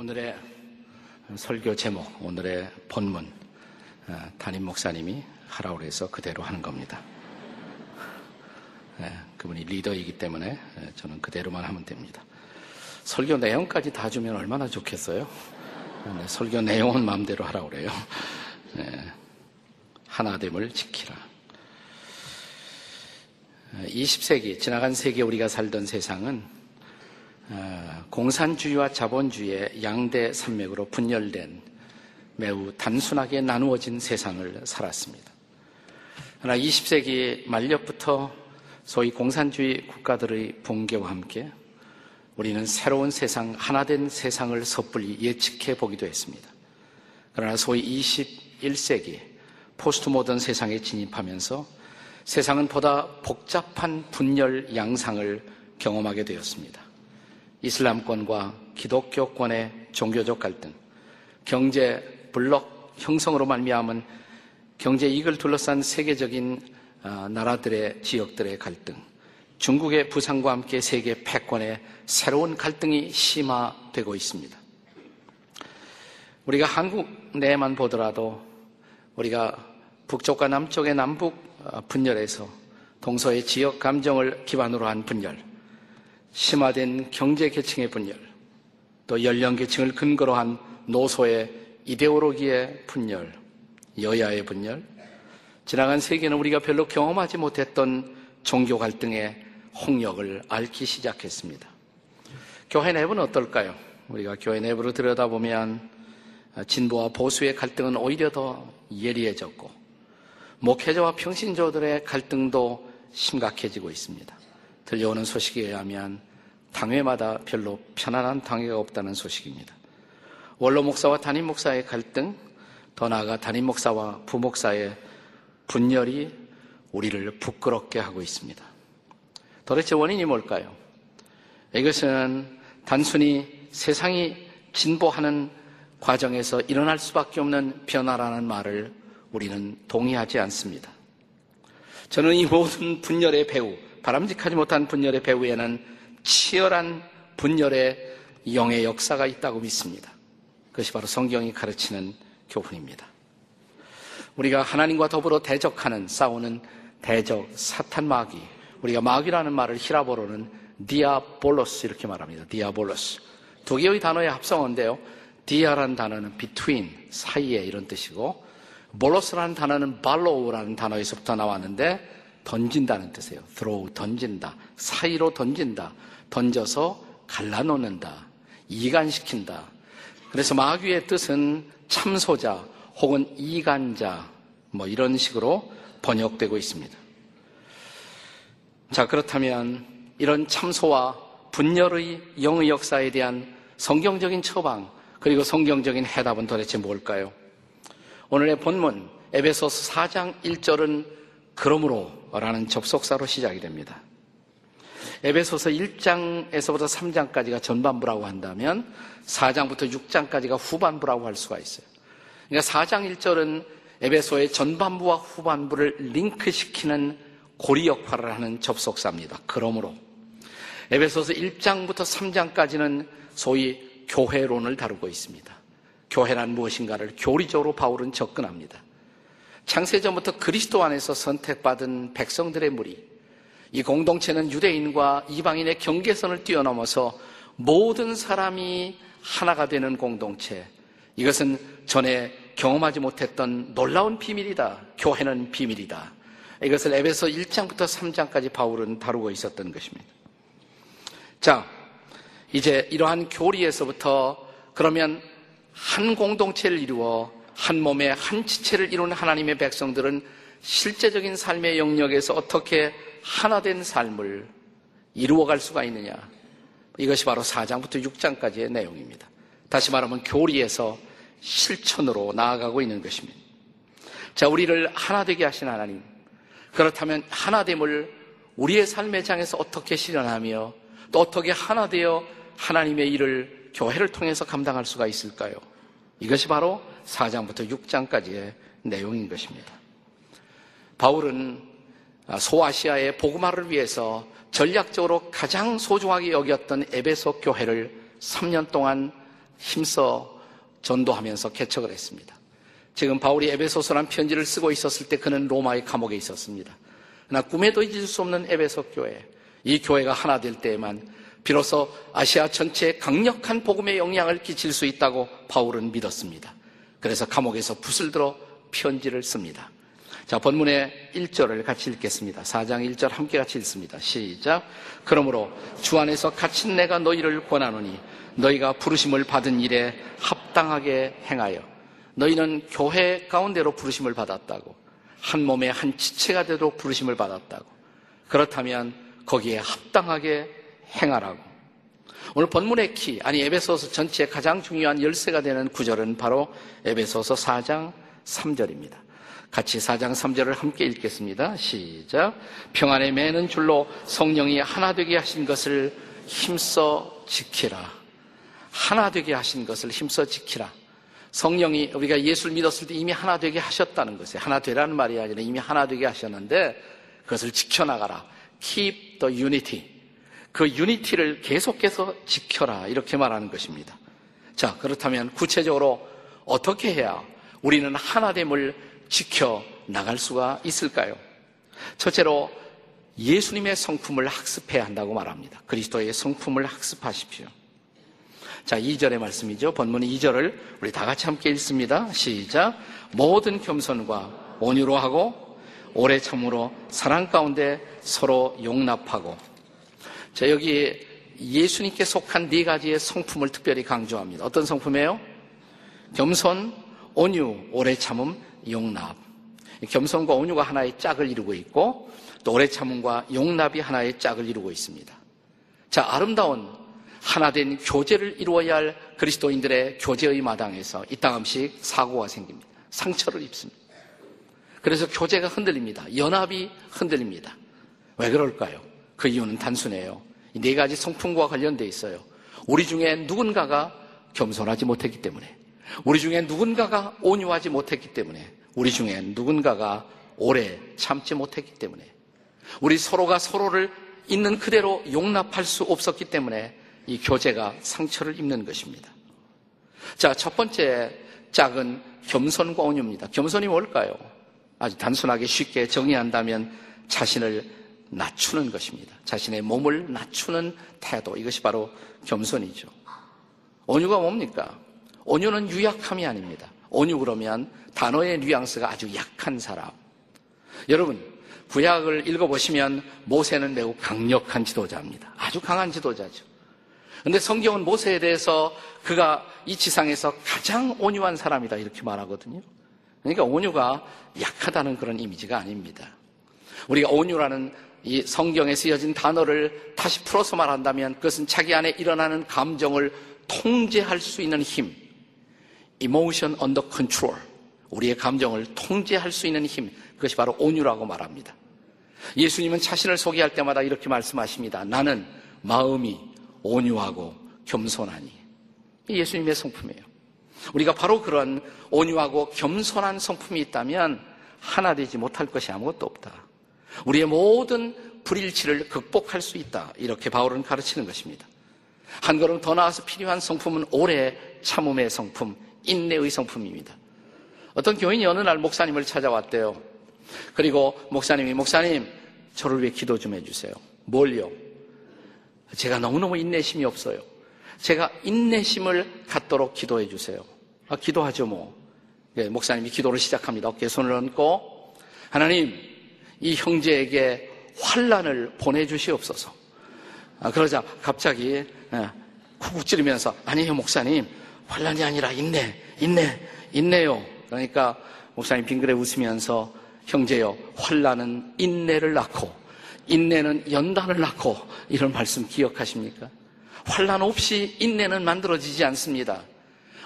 오늘의 설교 제목, 오늘의 본문, 어, 담임 목사님이 하라고 해서 그대로 하는 겁니다. 네, 그분이 리더이기 때문에 네, 저는 그대로만 하면 됩니다. 설교 내용까지 다 주면 얼마나 좋겠어요? 네, 설교 내용은 마음대로 하라고 그래요. 하나됨을 지키라. 20세기, 지나간 세기에 우리가 살던 세상은 어, 공산주의와 자본주의의 양대 산맥으로 분열된 매우 단순하게 나누어진 세상을 살았습니다. 그러나 20세기 말년부터 소위 공산주의 국가들의 붕괴와 함께 우리는 새로운 세상, 하나된 세상을 섣불리 예측해 보기도 했습니다. 그러나 소위 21세기 포스트 모던 세상에 진입하면서 세상은 보다 복잡한 분열 양상을 경험하게 되었습니다. 이슬람권과 기독교권의 종교적 갈등, 경제 블록 형성으로 말미암은 경제 이익을 둘러싼 세계적인 아, 나라들의 지역들의 갈등, 중국의 부상과 함께 세계 패권의 새로운 갈등이 심화되고 있습니다. 우리가 한국 내만 보더라도 우리가 북쪽과 남쪽의 남북 아, 분열에서 동서의 지역 감정을 기반으로 한 분열, 심화된 경제 계층의 분열, 또 연령 계층을 근거로 한 노소의 이데올로기의 분열, 여야의 분열, 지나간 세계는 우리가 별로 경험하지 못했던 종교 갈등의 홍역을 앓기 시작했습니다. 교회 내부는 어떨까요? 우리가 교회 내부로 들여다보면 진보와 보수의 갈등은 오히려 더 예리해졌고 목회자와 평신조들의 갈등도 심각해지고 있습니다. 들려오는 소식에 의하면 당회마다 별로 편안한 당회가 없다는 소식입니다. 원로 목사와 담임 목사의 갈등, 더 나아가 담임 목사와 부목사의 분열이 우리를 부끄럽게 하고 있습니다. 도대체 원인이 뭘까요? 이것은 단순히 세상이 진보하는 과정에서 일어날 수밖에 없는 변화라는 말을 우리는 동의하지 않습니다. 저는 이 모든 분열의 배후, 바람직하지 못한 분열의 배후에는 치열한 분열의 영의 역사가 있다고 믿습니다. 그것이 바로 성경이 가르치는 교훈입니다. 우리가 하나님과 더불어 대적하는 싸우는 대적 사탄 마귀 우리가 마귀라는 말을 헬라어로는 diabolos 이렇게 말합니다. diabolos 두 개의 단어의 합성어인데요. dia라는 단어는 between 사이에 이런 뜻이고 bolos라는 단어는 ballo라는 단어에서부터 나왔는데 던진다는 뜻이에요. throw, 던진다. 사이로 던진다. 던져서 갈라놓는다. 이간시킨다. 그래서 마귀의 뜻은 참소자 혹은 이간자 뭐 이런 식으로 번역되고 있습니다. 자, 그렇다면 이런 참소와 분열의 영의 역사에 대한 성경적인 처방 그리고 성경적인 해답은 도대체 뭘까요? 오늘의 본문 에베소서 4장 1절은 그러므로 라는 접속사로 시작이 됩니다. 에베소서 1장에서부터 3장까지가 전반부라고 한다면 4장부터 6장까지가 후반부라고 할 수가 있어요. 그러니까 4장 1절은 에베소의 전반부와 후반부를 링크시키는 고리 역할을 하는 접속사입니다. 그러므로 에베소서 1장부터 3장까지는 소위 교회론을 다루고 있습니다. 교회란 무엇인가를 교리적으로 바울은 접근합니다. 창세전부터 그리스도 안에서 선택받은 백성들의 무리, 이 공동체는 유대인과 이방인의 경계선을 뛰어넘어서 모든 사람이 하나가 되는 공동체. 이것은 전에 경험하지 못했던 놀라운 비밀이다. 교회는 비밀이다. 이것을 에베소 1장부터 3장까지 바울은 다루고 있었던 것입니다. 자, 이제 이러한 교리에서부터 그러면 한 공동체를 이루어 한 몸의 한 지체를 이루는 하나님의 백성들은 실제적인 삶의 영역에서 어떻게 하나된 삶을 이루어갈 수가 있느냐. 이것이 바로 4장부터 6장까지의 내용입니다. 다시 말하면 교리에서 실천으로 나아가고 있는 것입니다. 자, 우리를 하나 되게 하신 하나님. 그렇다면 하나됨을 우리의 삶의 장에서 어떻게 실현하며 또 어떻게 하나 되어 하나님의 일을 교회를 통해서 감당할 수가 있을까요? 이것이 바로 4장부터 6장까지의 내용인 것입니다. 바울은 소아시아의 복음화를 위해서 전략적으로 가장 소중하게 여겼던 에베소 교회를 3년 동안 힘써 전도하면서 개척을 했습니다. 지금 바울이 에베소서란 편지를 쓰고 있었을 때 그는 로마의 감옥에 있었습니다. 그러나 꿈에도 잊을 수 없는 에베소 교회, 이 교회가 하나 될 때에만 비로소 아시아 전체에 강력한 복음의 영향을 끼칠 수 있다고 바울은 믿었습니다. 그래서 감옥에서 붓을 들어 편지를 씁니다. 자, 본문의 1절을 같이 읽겠습니다. 4장 1절 함께 같이 읽습니다. 시작. 그러므로 주 안에서 갇힌 내가 너희를 권하노니 너희가 부르심을 받은 일에 합당하게 행하여 너희는 교회 가운데로 부르심을 받았다고 한 몸에 한 지체가 되도록 부르심을 받았다고 그렇다면 거기에 합당하게 행하라고 오늘 본문의 키 아니 에베소서 전체에 가장 중요한 열쇠가 되는 구절은 바로 에베소서 4장 3절입니다. 같이 4장 3절을 함께 읽겠습니다. 시작. 평안에 매는 줄로 성령이 하나 되게 하신 것을 힘써 지키라. 하나 되게 하신 것을 힘써 지키라. 성령이 우리가 예수를 믿었을 때 이미 하나 되게 하셨다는 것이에요. 하나 되라는 말이 아니라 이미 하나 되게 하셨는데 그것을 지켜나가라. Keep the unity. 그 유니티를 계속해서 지켜라. 이렇게 말하는 것입니다. 자, 그렇다면 구체적으로 어떻게 해야 우리는 하나됨을 지켜 나갈 수가 있을까요? 첫째로 예수님의 성품을 학습해야 한다고 말합니다. 그리스도의 성품을 학습하십시오. 자, 2절의 말씀이죠. 본문 2절을 우리 다 같이 함께 읽습니다. 시작. 모든 겸손과 온유로 하고 오래 참으로 사랑 가운데 서로 용납하고 자, 여기 예수님께 속한 네 가지의 성품을 특별히 강조합니다. 어떤 성품이에요? 겸손, 온유, 오래 참음, 용납. 겸손과 온유가 하나의 짝을 이루고 있고 또 오래 참음과 용납이 하나의 짝을 이루고 있습니다. 자, 아름다운 하나된 교제를 이루어야 할 그리스도인들의 교제의 마당에서 이따금씩 사고가 생깁니다. 상처를 입습니다. 그래서 교제가 흔들립니다. 연합이 흔들립니다. 왜 그럴까요? 그 이유는 단순해요. 이 네 가지 성품과 관련돼 있어요. 우리 중에 누군가가 겸손하지 못했기 때문에, 우리 중에 누군가가 온유하지 못했기 때문에, 우리 중에 누군가가 오래 참지 못했기 때문에, 우리 서로가 서로를 있는 그대로 용납할 수 없었기 때문에 이 교제가 상처를 입는 것입니다. 자, 첫 번째 짝은 겸손과 온유입니다. 겸손이 뭘까요? 아주 단순하게 쉽게 정의한다면 자신을 낮추는 것입니다. 자신의 몸을 낮추는 태도. 이것이 바로 겸손이죠. 온유가 뭡니까? 온유는 유약함이 아닙니다. 온유 그러면 단어의 뉘앙스가 아주 약한 사람. 여러분, 구약을 읽어보시면 모세는 매우 강력한 지도자입니다. 아주 강한 지도자죠. 근데 성경은 모세에 대해서 그가 이 지상에서 가장 온유한 사람이다 이렇게 말하거든요. 그러니까 온유가 약하다는 그런 이미지가 아닙니다. 우리가 온유라는 이 성경에 쓰여진 단어를 다시 풀어서 말한다면 그것은 자기 안에 일어나는 감정을 통제할 수 있는 힘, emotion under control. 우리의 감정을 통제할 수 있는 힘, 그것이 바로 온유라고 말합니다. 예수님은 자신을 소개할 때마다 이렇게 말씀하십니다. 나는 마음이 온유하고 겸손하니. 예수님의 성품이에요. 우리가 바로 그런 온유하고 겸손한 성품이 있다면 하나 되지 못할 것이 아무것도 없다. 우리의 모든 불일치를 극복할 수 있다. 이렇게 바울은 가르치는 것입니다. 한 걸음 더 나아서 필요한 성품은 오래 참음의 성품, 인내의 성품입니다. 어떤 교인이 어느 날 목사님을 찾아왔대요. 그리고 목사님이 목사님 저를 위해 기도 좀 해주세요. 뭘요? 제가 너무너무 인내심이 없어요. 제가 인내심을 갖도록 기도해 주세요. 아, 기도하죠, 뭐. 네, 목사님이 기도를 시작합니다. 어깨에 손을 얹고, 하나님, 이 형제에게 환란을 보내주시옵소서. 아, 그러자 갑자기 예, 쿡쿡 찌르면서 아니에요, 목사님. 환란이 아니라 인내, 인내, 인내요. 그러니까 목사님 빙그레 웃으면서 형제여, 환란은 인내를 낳고 인내는 연단을 낳고 이런 말씀 기억하십니까? 환란 없이 인내는 만들어지지 않습니다.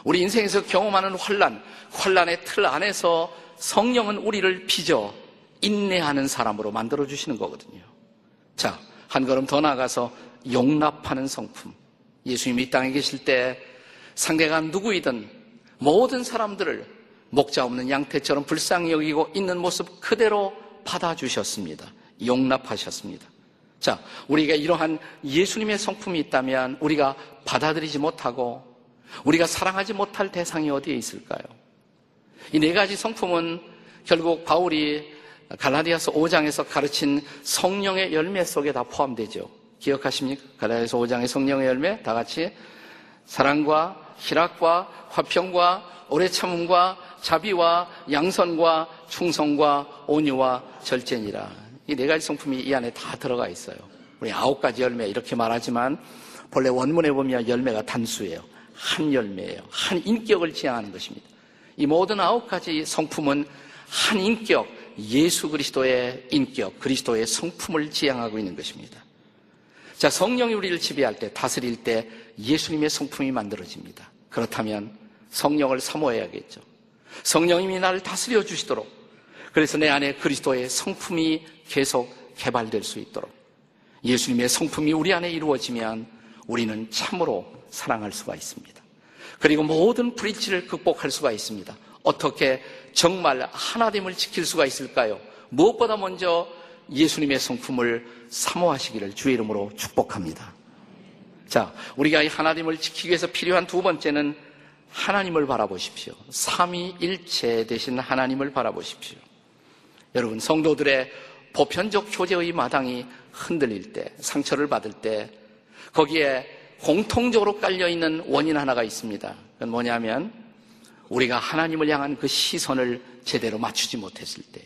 우리 인생에서 경험하는 환란, 환란의 틀 안에서 성령은 우리를 빚어 인내하는 사람으로 만들어 주시는 거거든요. 자, 한 걸음 더 나가서 용납하는 성품. 예수님이 이 땅에 계실 때 상대가 누구이든 모든 사람들을 목자 없는 양태처럼 불쌍히 여기고 있는 모습 그대로 받아주셨습니다. 용납하셨습니다. 자, 우리가 이러한 예수님의 성품이 있다면 우리가 받아들이지 못하고 우리가 사랑하지 못할 대상이 어디에 있을까요? 이 네 가지 성품은 결국 바울이 갈라디아서 5장에서 가르친 성령의 열매 속에 다 포함되죠. 기억하십니까? 갈라디아서 5장의 성령의 열매 다 같이 사랑과 희락과 화평과 오래 참음과 자비와 양선과 충성과 온유와 절제니라. 이 네 가지 성품이 이 안에 다 들어가 있어요. 우리 아홉 가지 열매 이렇게 말하지만 본래 원문에 보면 열매가 단수예요. 한 열매예요. 한 인격을 지향하는 것입니다. 이 모든 아홉 가지 성품은 한 인격, 예수 그리스도의 인격, 그리스도의 성품을 지향하고 있는 것입니다. 자, 성령이 우리를 지배할 때, 다스릴 때 예수님의 성품이 만들어집니다. 그렇다면 성령을 사모해야겠죠. 성령님이 나를 다스려 주시도록 그래서 내 안에 그리스도의 성품이 계속 개발될 수 있도록 예수님의 성품이 우리 안에 이루어지면 우리는 참으로 사랑할 수가 있습니다. 그리고 모든 브릿지를 극복할 수가 있습니다. 어떻게 정말 하나됨을 지킬 수가 있을까요? 무엇보다 먼저 예수님의 성품을 사모하시기를 주의 이름으로 축복합니다. 자, 우리가 이 하나됨을 지키기 위해서 필요한 두 번째는 하나님을 바라보십시오. 삼위일체 대신 하나님을 바라보십시오. 여러분, 성도들의 보편적 교제의 마당이 흔들릴 때, 상처를 받을 때, 거기에 공통적으로 깔려있는 원인 하나가 있습니다. 그건 뭐냐면, 우리가 하나님을 향한 그 시선을 제대로 맞추지 못했을 때,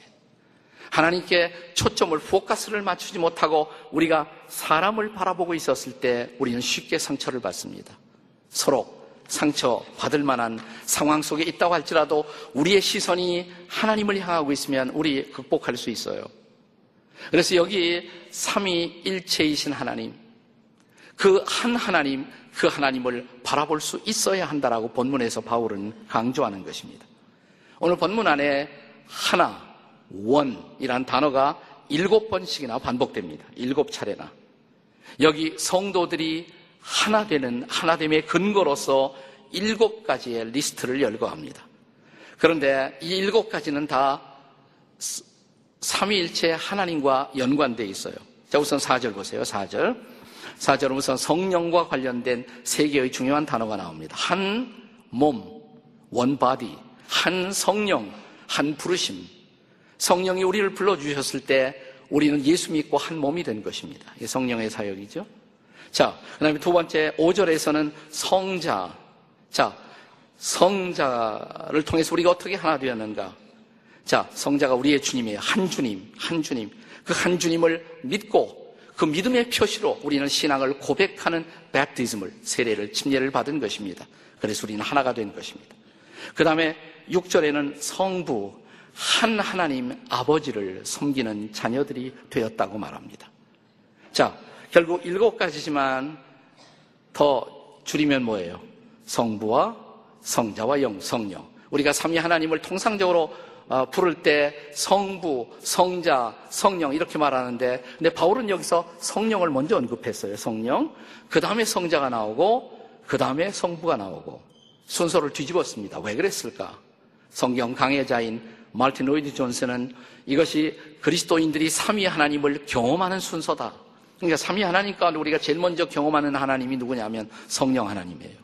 하나님께 초점을 포커스를 맞추지 못하고 우리가 사람을 바라보고 있었을 때 우리는 쉽게 상처를 받습니다. 서로 상처 받을 만한 상황 속에 있다고 할지라도 우리의 시선이 하나님을 향하고 있으면 우리 극복할 수 있어요. 그래서 여기 삼위일체이신 하나님, 그 한 하나님, 그 하나님을 바라볼 수 있어야 한다라고 본문에서 바울은 강조하는 것입니다. 오늘 본문 안에 하나, 원이란 단어가 일곱 번씩이나 반복됩니다. 일곱 차례나. 여기 성도들이 하나 되는 하나됨의 근거로서 일곱 가지의 리스트를 열거합니다. 그런데 이 일곱 가지는 다 삼위일체 하나님과 연관되어 있어요. 자, 우선 4절 보세요. 4절. 4절은 우선 성령과 관련된 세 개의 중요한 단어가 나옵니다. 한 몸, one body, 한 성령, 한 부르심. 성령이 우리를 불러주셨을 때 우리는 예수 믿고 한 몸이 된 것입니다. 이게 성령의 사역이죠. 자, 그 다음에 두 번째, 5절에서는 성자. 자, 성자를 통해서 우리가 어떻게 하나 되었는가? 자, 성자가 우리의 주님이에요. 한 주님, 한 주님. 그 한 주님을 믿고 그 믿음의 표시로 우리는 신앙을 고백하는 베티즘을, 세례를, 침례를 받은 것입니다. 그래서 우리는 하나가 된 것입니다. 그 다음에 6절에는 성부, 한 하나님 아버지를 섬기는 자녀들이 되었다고 말합니다. 자, 결국 일곱 가지지만 더 줄이면 뭐예요? 성부와 성자와 영, 성령. 우리가 삼위 하나님을 통상적으로 어, 부를 때 성부, 성자, 성령 이렇게 말하는데 근데 바울은 여기서 성령을 먼저 언급했어요. 성령. 그 다음에 성자가 나오고 그 다음에 성부가 나오고 순서를 뒤집었습니다. 왜 그랬을까? 성경 강해자인 마르틴 로이드 존스는 이것이 그리스도인들이 삼위 하나님을 경험하는 순서다. 그러니까 삼위 하나님 가운데 우리가 제일 먼저 경험하는 하나님이 누구냐면 성령 하나님이에요.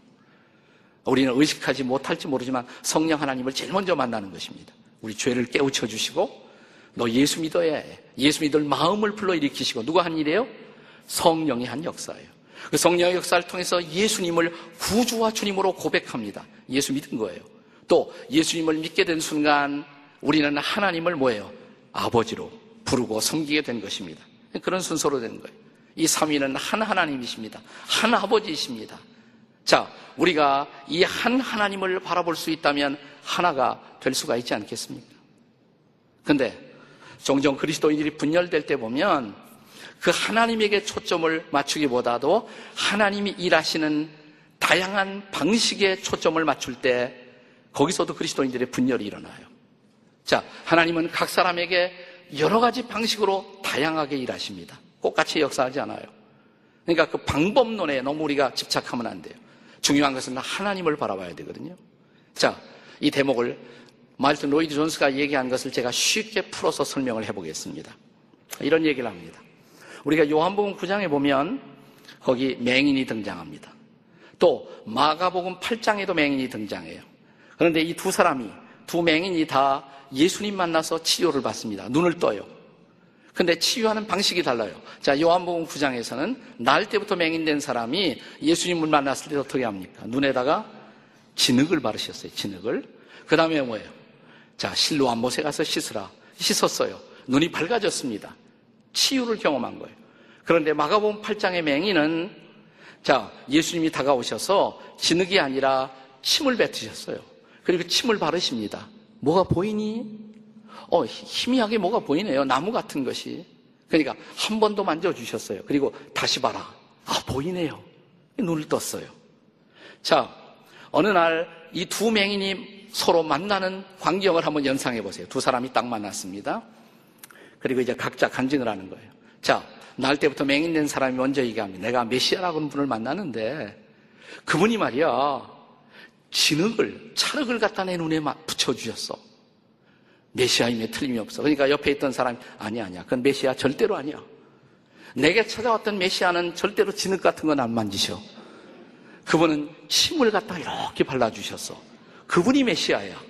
우리는 의식하지 못할지 모르지만 성령 하나님을 제일 먼저 만나는 것입니다. 우리 죄를 깨우쳐 주시고 너 예수 믿어야 해. 예수 믿을 마음을 불러일으키시고 누가 한 일이에요? 성령이 한 역사예요. 그 성령의 역사를 통해서 예수님을 구주와 주님으로 고백합니다. 예수 믿은 거예요. 또 예수님을 믿게 된 순간 우리는 하나님을 뭐예요? 아버지로 부르고 섬기게 된 것입니다. 그런 순서로 된 거예요. 이 삼위는 한 하나님이십니다. 한 아버지이십니다. 자, 우리가 이 한 하나님을 바라볼 수 있다면 하나가 될 수가 있지 않겠습니까? 근데 종종 그리스도인들이 분열될 때 보면 그 하나님에게 초점을 맞추기보다도 하나님이 일하시는 다양한 방식의 초점을 맞출 때 거기서도 그리스도인들의 분열이 일어나요. 자, 하나님은 각 사람에게 여러 가지 방식으로 다양하게 일하십니다. 똑같이 역사하지 않아요. 그러니까 그 방법론에 너무 우리가 집착하면 안 돼요. 중요한 것은 하나님을 바라봐야 되거든요. 자, 이 대목을 말튼 로이드 존스가 얘기한 것을 제가 쉽게 풀어서 설명을 해보겠습니다. 이런 얘기를 합니다. 우리가 요한복음 9장에 보면 거기 맹인이 등장합니다. 또 마가복음 8장에도 맹인이 등장해요. 그런데 이 두 사람이 두 맹인이 다 예수님 만나서 치료를 받습니다. 눈을 떠요. 근데 치유하는 방식이 달라요. 자, 요한복음 9장에서는 날 때부터 맹인된 사람이 예수님을 만났을 때 어떻게 합니까? 눈에다가 진흙을 바르셨어요. 진흙을. 그 다음에 뭐예요? 자, 실로암 못에 가서 씻으라. 씻었어요. 눈이 밝아졌습니다. 치유를 경험한 거예요. 그런데 마가복음 8장의 맹인은 자, 예수님이 다가오셔서 진흙이 아니라 침을 뱉으셨어요. 그리고 침을 바르십니다. 뭐가 보이니? 어, 희미하게 뭐가 보이네요. 나무 같은 것이. 그러니까 한 번 더 만져주셨어요. 그리고 다시 봐라. 아, 보이네요. 눈을 떴어요. 자, 어느 날 이 두 맹인이 서로 만나는 광경을 한번 연상해 보세요. 두 사람이 딱 만났습니다. 그리고 이제 각자 간증을 하는 거예요. 자, 날 때부터 맹인된 사람이 먼저 얘기합니다. 내가 메시아라고 하는 분을 만나는데 그분이 말이야 진흙을 찰흙을 갖다 내 눈에 붙여주셨어. 메시아임에 틀림이 없어. 그러니까 옆에 있던 사람이 아니야 아니야. 그건 메시아 절대로 아니야. 내게 찾아왔던 메시아는 절대로 진흙 같은 건 안 만지셔. 그분은 침을 갖다 이렇게 발라주셨어. 그분이 메시아야.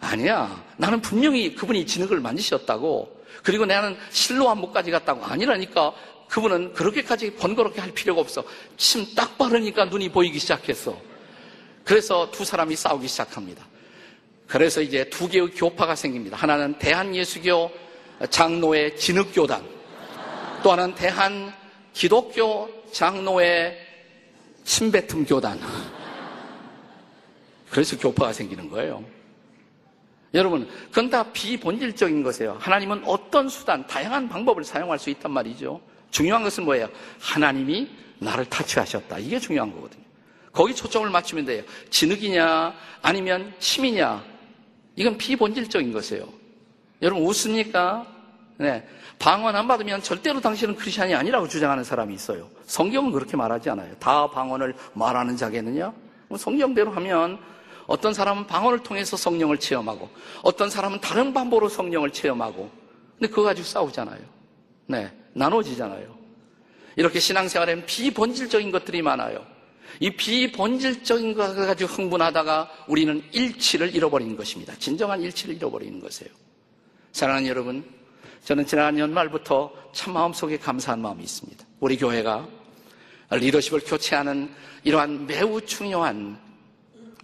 아니야. 나는 분명히 그분이 진흙을 만지셨다고. 그리고 나는 실로 한목까지 갔다고. 아니라니까. 그분은 그렇게까지 번거롭게 할 필요가 없어. 침 딱 바르니까 눈이 보이기 시작했어. 그래서 두 사람이 싸우기 시작합니다. 그래서 이제 두 개의 교파가 생깁니다. 하나는 대한예수교 장로의 진흙교단, 또 하나는 대한 기독교 장로의 침뱉음 교단. 그래서 교파가 생기는 거예요. 여러분, 그건 다 비본질적인 것이에요. 하나님은 어떤 수단, 다양한 방법을 사용할 수 있단 말이죠. 중요한 것은 뭐예요? 하나님이 나를 타치하셨다. 이게 중요한 거거든요. 거기 초점을 맞추면 돼요. 진흙이냐, 아니면 침이냐. 이건 비본질적인 것이에요. 여러분, 웃습니까? 네. 방언 안 받으면 절대로 당신은 크리스천이 아니라고 주장하는 사람이 있어요. 성경은 그렇게 말하지 않아요. 다 방언을 말하는 자겠느냐? 뭐 성경대로 하면 어떤 사람은 방언을 통해서 성령을 체험하고 어떤 사람은 다른 방법으로 성령을 체험하고 근데 그거 가지고 싸우잖아요. 네. 나눠지잖아요. 이렇게 신앙생활에는 비본질적인 것들이 많아요. 이 비본질적인 것을 가지고 흥분하다가 우리는 일치를 잃어버리는 것입니다. 진정한 일치를 잃어버리는 것이에요. 사랑하는 여러분, 저는 지난 연말부터 참 마음속에 감사한 마음이 있습니다. 우리 교회가 리더십을 교체하는 이러한 매우 중요한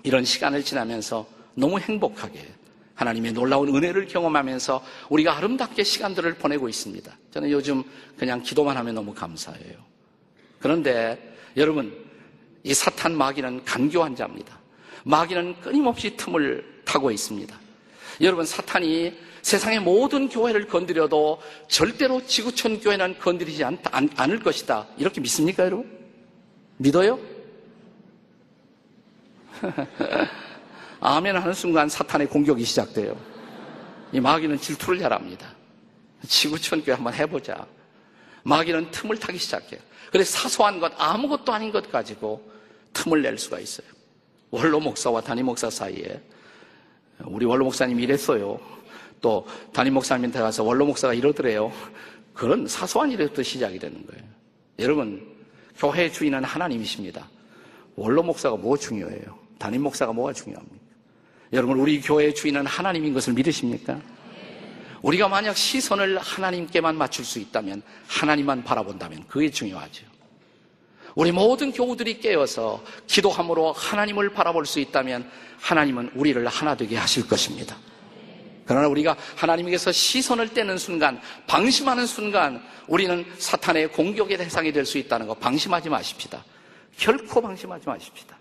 이런 시간을 지나면서 너무 행복하게 하나님의 놀라운 은혜를 경험하면서 우리가 아름답게 시간들을 보내고 있습니다. 저는 요즘 그냥 기도만 하면 너무 감사해요. 그런데 여러분, 이 사탄 마귀는 간교한 자입니다. 마귀는 끊임없이 틈을 타고 있습니다. 여러분, 사탄이 세상의 모든 교회를 건드려도 절대로 지구촌 교회는 건드리지 않, 않, 않을 것이다. 이렇게 믿습니까, 여러분? 믿어요? 아멘 하는 순간 사탄의 공격이 시작돼요. 이 마귀는 질투를 잘합니다. 지구촌 교회 한번 해보자. 마귀는 틈을 타기 시작해요. 그래서 사소한 것, 아무것도 아닌 것 가지고 틈을 낼 수가 있어요. 원로 목사와 담임 목사 사이에 우리 원로 목사님이 이랬어요. 또 담임 목사님한테 가서 원로 목사가 이러더래요. 그런 사소한 일에부터 시작이 되는 거예요. 여러분, 교회 주인은 하나님이십니다. 원로 목사가 뭐 중요해요? 담임 목사가 뭐가 중요합니까? 여러분, 우리 교회의 주인은 하나님인 것을 믿으십니까? 우리가 만약 시선을 하나님께만 맞출 수 있다면, 하나님만 바라본다면 그게 중요하죠. 우리 모든 교우들이 깨어서 기도함으로 하나님을 바라볼 수 있다면 하나님은 우리를 하나 되게 하실 것입니다. 그러나 우리가 하나님에게서 시선을 떼는 순간, 방심하는 순간 우리는 사탄의 공격의 대상이 될 수 있다는 거 방심하지 마십시다. 결코 방심하지 마십시다.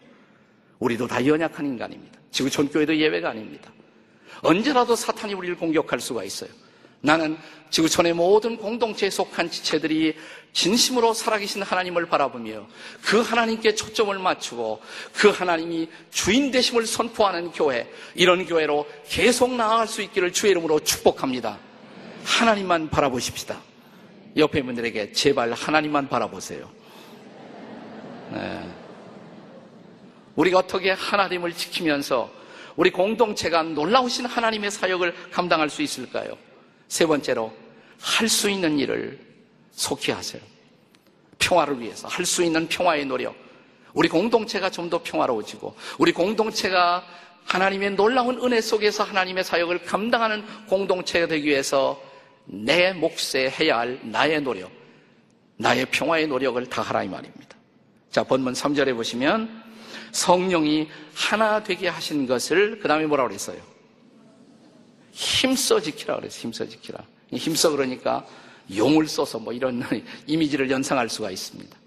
우리도 다 연약한 인간입니다. 지구촌 교회도 예외가 아닙니다. 언제라도 사탄이 우리를 공격할 수가 있어요. 나는 지구촌의 모든 공동체에 속한 지체들이 진심으로 살아계신 하나님을 바라보며 그 하나님께 초점을 맞추고 그 하나님이 주인 되심을 선포하는 교회, 이런 교회로 계속 나아갈 수 있기를 주의 이름으로 축복합니다. 하나님만 바라보십시다. 옆에 분들에게 제발 하나님만 바라보세요. 네. 우리가 어떻게 하나님을 지키면서 우리 공동체가 놀라우신 하나님의 사역을 감당할 수 있을까요? 세 번째로 할 수 있는 일을 속히 하세요. 평화를 위해서 할 수 있는 평화의 노력. 우리 공동체가 좀 더 평화로워지고 우리 공동체가 하나님의 놀라운 은혜 속에서 하나님의 사역을 감당하는 공동체가 되기 위해서 내 몫에 해야 할 나의 노력, 나의 평화의 노력을 다하라 이 말입니다. 자, 본문 3절에 보시면 성령이 하나 되게 하신 것을 그 다음에 뭐라고 그랬어요? 힘써 지키라 그랬어요. 힘써 지키라. 힘써 그러니까 용을 써서 뭐 이런 이미지를 연상할 수가 있습니다.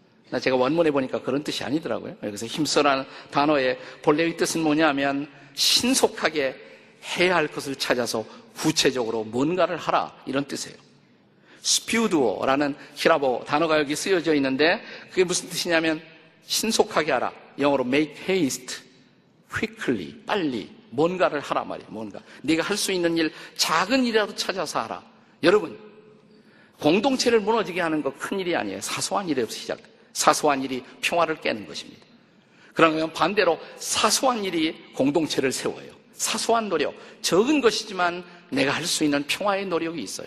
제가 원문에 보니까 그런 뜻이 아니더라고요. 그래서 힘써라는 단어의 본래의 뜻은 뭐냐면 신속하게 해야 할 것을 찾아서 구체적으로 뭔가를 하라 이런 뜻이에요. 스피우드어라는 히라보 단어가 여기 쓰여져 있는데 그게 무슨 뜻이냐면 신속하게 하라. 영어로 make haste, quickly, 빨리 뭔가를 하라 말이에요. 뭔가 네가 할 수 있는 일 작은 일이라도 찾아서 하라. 여러분 공동체를 무너지게 하는 거 큰 일이 아니에요. 사소한 일에서 시작돼. 사소한 일이 평화를 깨는 것입니다. 그러면 반대로 사소한 일이 공동체를 세워요. 사소한 노력, 적은 것이지만 내가 할 수 있는 평화의 노력이 있어요.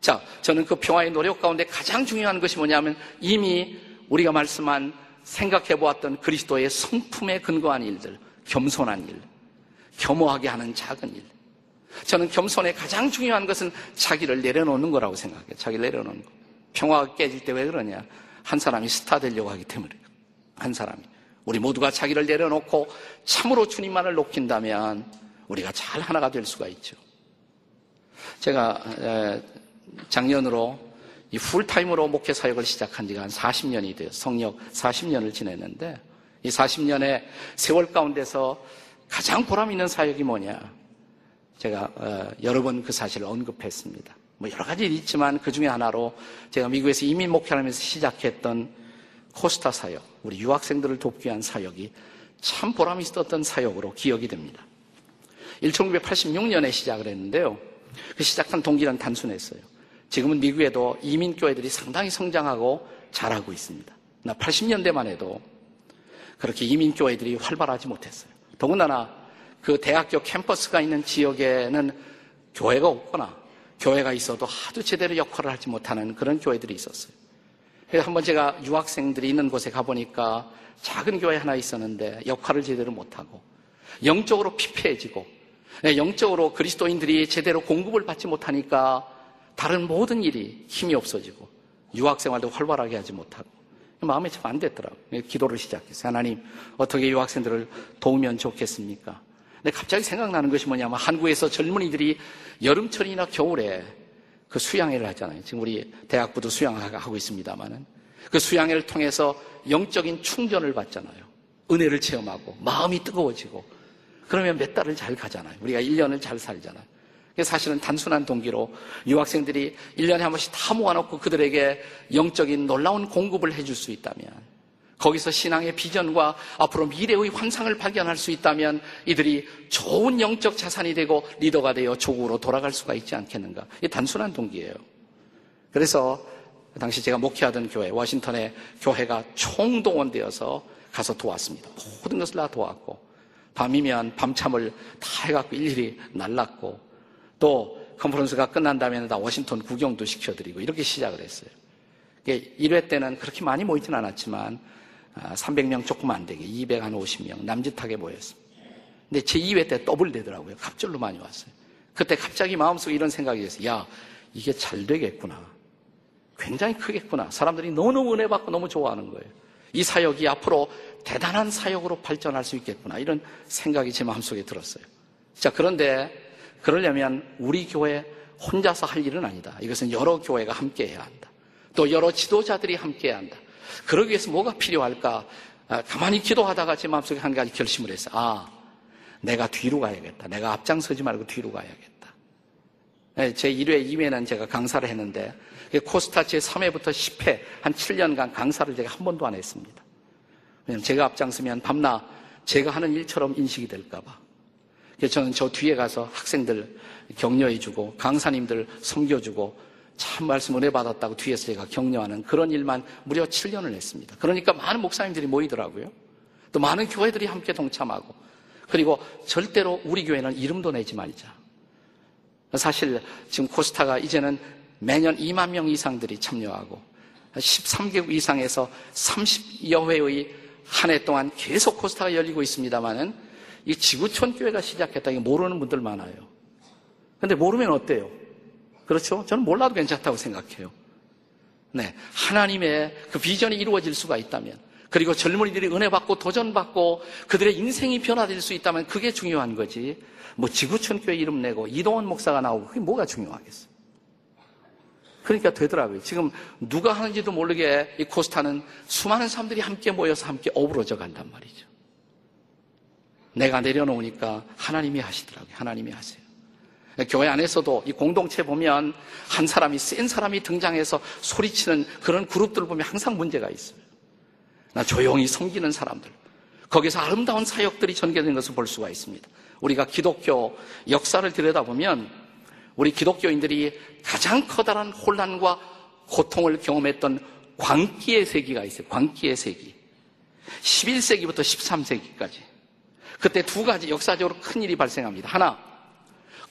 자, 저는 그 평화의 노력 가운데 가장 중요한 것이 뭐냐면 이미 우리가 말씀한 생각해 보았던 그리스도의 성품에 근거한 일들, 겸손한 일, 겸허하게 하는 작은 일. 저는 겸손의 가장 중요한 것은 자기를 내려놓는 거라고 생각해요. 자기를 내려놓는 거. 평화가 깨질 때 왜 그러냐? 한 사람이 스타 되려고 하기 때문에. 한 사람이. 우리 모두가 자기를 내려놓고 참으로 주님만을 높인다면 우리가 잘 하나가 될 수가 있죠. 제가 작년으로 이 풀타임으로 목회 사역을 시작한 지가 한 40년이 돼요. 성역 40년을 지냈는데 이 40년의 세월 가운데서 가장 보람 있는 사역이 뭐냐? 제가 어, 여러 번 그 사실을 언급했습니다. 뭐 여러 가지 있지만 그 중에 하나로 제가 미국에서 이민 목회하면서 시작했던 코스타 사역, 우리 유학생들을 돕기 위한 사역이 참 보람 있었던 사역으로 기억이 됩니다. 1986년에 시작을 했는데요. 그 시작한 동기는 단순했어요. 지금은 미국에도 이민교회들이 상당히 성장하고 잘하고 있습니다. 나 80년대만 해도 그렇게 이민교회들이 활발하지 못했어요. 더군다나 그 대학교 캠퍼스가 있는 지역에는 교회가 없거나 교회가 있어도 하도 제대로 역할을 하지 못하는 그런 교회들이 있었어요. 그래서 한번 제가 유학생들이 있는 곳에 가보니까 작은 교회 하나 있었는데 역할을 제대로 못하고 영적으로 피폐해지고 네, 영적으로 그리스도인들이 제대로 공급을 받지 못하니까 다른 모든 일이 힘이 없어지고 유학생활도 활발하게 하지 못하고 마음에 참 안 됐더라고요. 기도를 시작했어요. 하나님 어떻게 유학생들을 도우면 좋겠습니까? 근데 갑자기 생각나는 것이 뭐냐면 한국에서 젊은이들이 여름철이나 겨울에 그 수양회를 하잖아요. 지금 우리 대학부도 수양하고 있습니다만은 그 수양회를 통해서 영적인 충전을 받잖아요. 은혜를 체험하고 마음이 뜨거워지고 그러면 몇 달을 잘 가잖아요. 우리가 1년을 잘 살잖아요. 사실은 단순한 동기로 유학생들이 1년에 한 번씩 다 모아놓고 그들에게 영적인 놀라운 공급을 해줄 수 있다면 거기서 신앙의 비전과 앞으로 미래의 환상을 발견할 수 있다면 이들이 좋은 영적 자산이 되고 리더가 되어 조국으로 돌아갈 수가 있지 않겠는가. 이 단순한 동기예요. 그래서 그 당시 제가 목회하던 교회, 워싱턴의 교회가 총동원되어서 가서 도왔습니다. 모든 것을 다 도왔고 밤이면 밤참을 다 해갖고 일일이 날랐고 또 컨퍼런스가 끝난 다음에는 다 워싱턴 구경도 시켜드리고 이렇게 시작을 했어요. 1회 때는 그렇게 많이 모이진 않았지만 300명 아, 조금 안 되게 250명 남짓하게 모였습니다. 근데 제 2회 때 더블 되더라고요. 갑절로 많이 왔어요. 그때 갑자기 마음속에 이런 생각이 들었어요. 야, 이게 잘 되겠구나. 굉장히 크겠구나. 사람들이 너무너무 은혜 받고 너무 좋아하는 거예요. 이 사역이 앞으로 대단한 사역으로 발전할 수 있겠구나. 이런 생각이 제 마음속에 들었어요. 자, 그런데 그러려면 우리 교회 혼자서 할 일은 아니다. 이것은 여러 교회가 함께 해야 한다. 또 여러 지도자들이 함께 해야 한다. 그러기 위해서 뭐가 필요할까? 아, 가만히 기도하다가 제 마음속에 한 가지 결심을 했어요. 아, 내가 뒤로 가야겠다. 내가 앞장서지 말고 뒤로 가야겠다. 네, 제 1회, 2회는 제가 강사를 했는데 코스타 제 3회부터 10회 한 7년간 강사를 제가 한 번도 안 했습니다. 왜냐면 제가 앞장서면 밤낮 제가 하는 일처럼 인식이 될까봐. 그래서 저는 저 뒤에 가서 학생들 격려해주고 강사님들 섬겨주고 참 말씀 은혜 받았다고 뒤에서 제가 격려하는 그런 일만 무려 7년을 했습니다. 그러니까 많은 목사님들이 모이더라고요. 또 많은 교회들이 함께 동참하고 그리고 절대로 우리 교회는 이름도 내지 말자. 사실 지금 코스타가 이제는 매년 2만 명 이상들이 참여하고 13개국 이상에서 30여 회의 한 해 동안 계속 코스타가 열리고 있습니다만은 이 지구촌 교회가 시작했다. 이게 모르는 분들 많아요. 근데 모르면 어때요? 그렇죠? 저는 몰라도 괜찮다고 생각해요. 네. 하나님의 그 비전이 이루어질 수가 있다면, 그리고 젊은이들이 은혜 받고 도전 받고 그들의 인생이 변화될 수 있다면 그게 중요한 거지. 뭐 지구촌 교회 이름 내고 이동원 목사가 나오고 그게 뭐가 중요하겠어? 그러니까 되더라고요. 지금 누가 하는지도 모르게 이 코스타는 수많은 사람들이 함께 모여서 함께 어우러져 간단 말이죠. 내가 내려놓으니까 하나님이 하시더라고요. 하나님이 하세요. 교회 안에서도 이 공동체 보면 한 사람이 센 사람이 등장해서 소리치는 그런 그룹들을 보면 항상 문제가 있어요. 나 조용히 섬기는 사람들. 거기서 아름다운 사역들이 전개되는 것을 볼 수가 있습니다. 우리가 기독교 역사를 들여다보면 우리 기독교인들이 가장 커다란 혼란과 고통을 경험했던 광기의 세기가 있어요. 광기의 세기. 11세기부터 13세기까지. 그때 두 가지 역사적으로 큰 일이 발생합니다. 하나,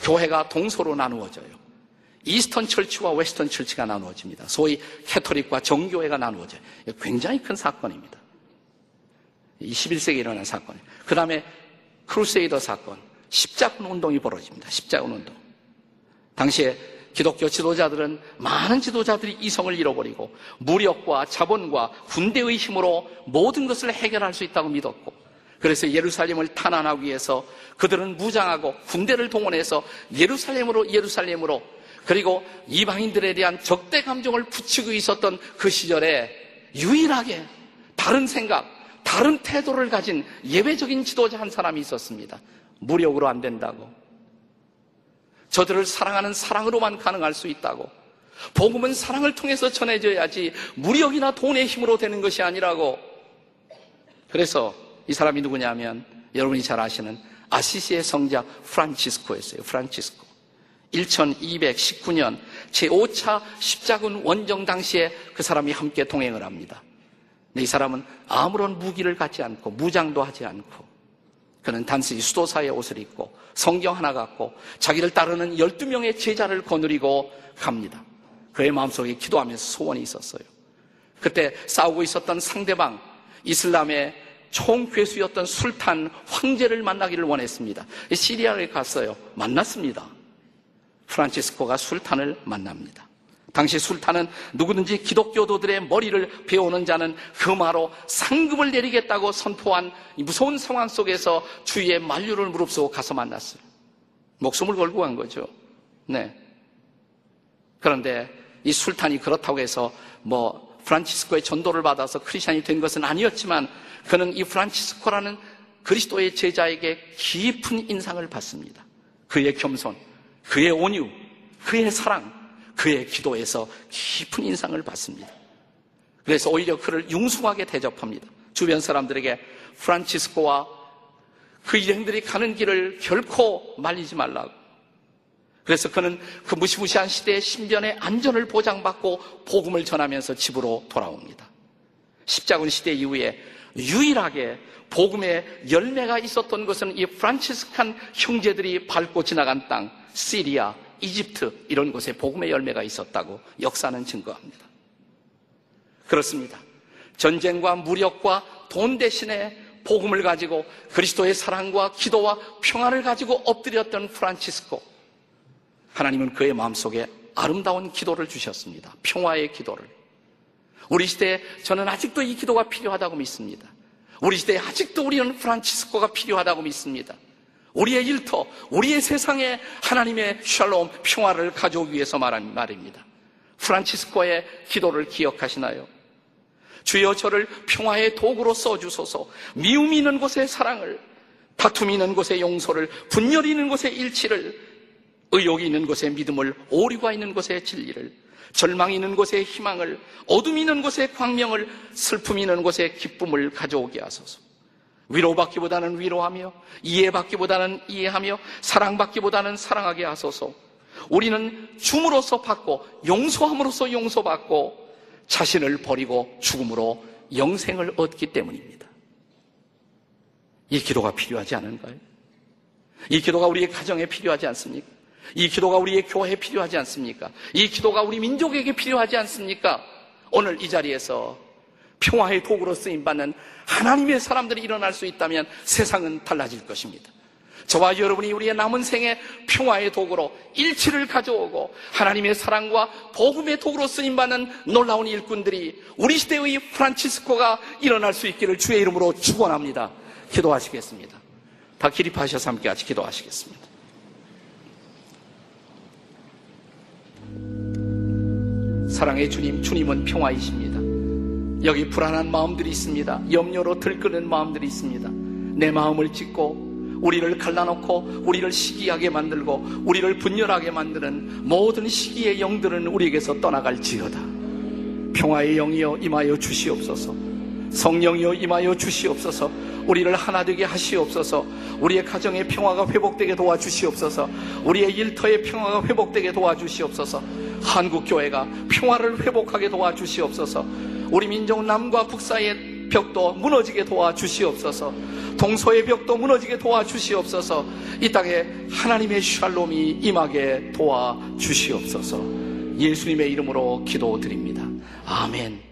교회가 동서로 나누어져요. 이스턴 철치와 웨스턴 철치가 나누어집니다. 소위 캐토릭과 정교회가 나누어져요. 굉장히 큰 사건입니다. 21세기에 일어난 사건. 그 다음에 크루세이더 사건, 십자군 운동이 벌어집니다. 십자군 운동. 당시에 기독교 지도자들은 많은 지도자들이 이성을 잃어버리고 무력과 자본과 군대의 힘으로 모든 것을 해결할 수 있다고 믿었고 그래서 예루살렘을 탄환하기 위해서 그들은 무장하고 군대를 동원해서 예루살렘으로 예루살렘으로 그리고 이방인들에 대한 적대 감정을 붙이고 있었던 그 시절에 유일하게 다른 생각, 다른 태도를 가진 예외적인 지도자 한 사람이 있었습니다. 무력으로 안 된다고. 저들을 사랑하는 사랑으로만 가능할 수 있다고. 복음은 사랑을 통해서 전해져야지 무력이나 돈의 힘으로 되는 것이 아니라고. 그래서 이 사람이 누구냐면 여러분이 잘 아시는 아시시의 성자 프란치스코였어요. 프란치스코. 1219년 제5차 십자군 원정 당시에 그 사람이 함께 동행을 합니다. 근데 이 사람은 아무런 무기를 갖지 않고 무장도 하지 않고 그는 단순히 수도사의 옷을 입고 성경 하나 갖고 자기를 따르는 12명의 제자를 거느리고 갑니다. 그의 마음속에 기도하면서 소원이 있었어요. 그때 싸우고 있었던 상대방 이슬람의 총괴수였던 술탄 황제를 만나기를 원했습니다. 시리아에 갔어요. 만났습니다. 프란치스코가 술탄을 만납니다. 당시 술탄은 누구든지 기독교도들의 머리를 베어오는 자는 금화로 상금을 내리겠다고 선포한 무서운 상황 속에서 주위의 만류를 무릅쓰고 가서 만났어요. 목숨을 걸고 간 거죠. 네. 그런데 이 술탄이 그렇다고 해서 뭐 프란치스코의 전도를 받아서 크리스천이 된 것은 아니었지만 그는 이 프란치스코라는 그리스도의 제자에게 깊은 인상을 받습니다. 그의 겸손, 그의 온유, 그의 사랑, 그의 기도에서 깊은 인상을 받습니다. 그래서 오히려 그를 융숭하게 대접합니다. 주변 사람들에게 프란치스코와 그 일행들이 가는 길을 결코 말리지 말라고. 그래서 그는 그 무시무시한 시대의 신변의 안전을 보장받고 복음을 전하면서 집으로 돌아옵니다. 십자군 시대 이후에 유일하게 복음의 열매가 있었던 것은 이 프란치스칸 형제들이 밟고 지나간 땅, 시리아, 이집트 이런 곳에 복음의 열매가 있었다고 역사는 증거합니다. 그렇습니다. 전쟁과 무력과 돈 대신에 복음을 가지고 그리스도의 사랑과 기도와 평화를 가지고 엎드렸던 프란치스코. 하나님은 그의 마음속에 아름다운 기도를 주셨습니다. 평화의 기도를. 우리 시대에 저는 아직도 이 기도가 필요하다고 믿습니다. 우리 시대에 아직도 우리는 프란치스코가 필요하다고 믿습니다. 우리의 일터, 우리의 세상에 하나님의 샬롬, 평화를 가져오기 위해서 말한 말입니다. 프란치스코의 기도를 기억하시나요? 주여 저를 평화의 도구로 써주소서, 미움 있는 곳에 사랑을, 다툼 있는 곳에 용서를, 분열 있는 곳에 일치를, 의욕이 있는 곳에 믿음을, 오류가 있는 곳에 진리를, 절망 있는 곳에 희망을, 어둠 있는 곳에 광명을, 슬픔 있는 곳에 기쁨을 가져오게 하소서. 위로받기보다는 위로하며, 이해받기보다는 이해하며, 사랑받기보다는 사랑하게 하소서. 우리는 줌으로써 받고, 용서함으로써 용서받고, 자신을 버리고 죽음으로 영생을 얻기 때문입니다. 이 기도가 필요하지 않은가요? 이 기도가 우리의 가정에 필요하지 않습니까? 이 기도가 우리의 교회에 필요하지 않습니까? 이 기도가 우리 민족에게 필요하지 않습니까? 오늘 이 자리에서 평화의 도구로 쓰임받는 하나님의 사람들이 일어날 수 있다면 세상은 달라질 것입니다. 저와 여러분이 우리의 남은 생에 평화의 도구로 일치를 가져오고 하나님의 사랑과 복음의 도구로 쓰임받는 놀라운 일꾼들이 우리 시대의 프란치스코가 일어날 수 있기를 주의 이름으로 축원합니다. 기도하시겠습니다. 다 기립하셔서 함께 같이 기도하시겠습니다. 사랑의 주님, 주님은 평화이십니다. 여기 불안한 마음들이 있습니다. 염려로 들끓는 마음들이 있습니다. 내 마음을 찢고 우리를 갈라놓고 우리를 시기하게 만들고 우리를 분열하게 만드는 모든 시기의 영들은 우리에게서 떠나갈지어다. 평화의 영이여 임하여 주시옵소서. 성령이여 임하여 주시옵소서. 우리를 하나 되게 하시옵소서. 우리의 가정의 평화가 회복되게 도와주시옵소서. 우리의 일터의 평화가 회복되게 도와주시옵소서. 한국 교회가 평화를 회복하게 도와주시옵소서. 우리 민족 남과 북사의 벽도 무너지게 도와주시옵소서. 동서의 벽도 무너지게 도와주시옵소서. 이 땅에 하나님의 샬롬이 임하게 도와주시옵소서. 예수님의 이름으로 기도드립니다. 아멘.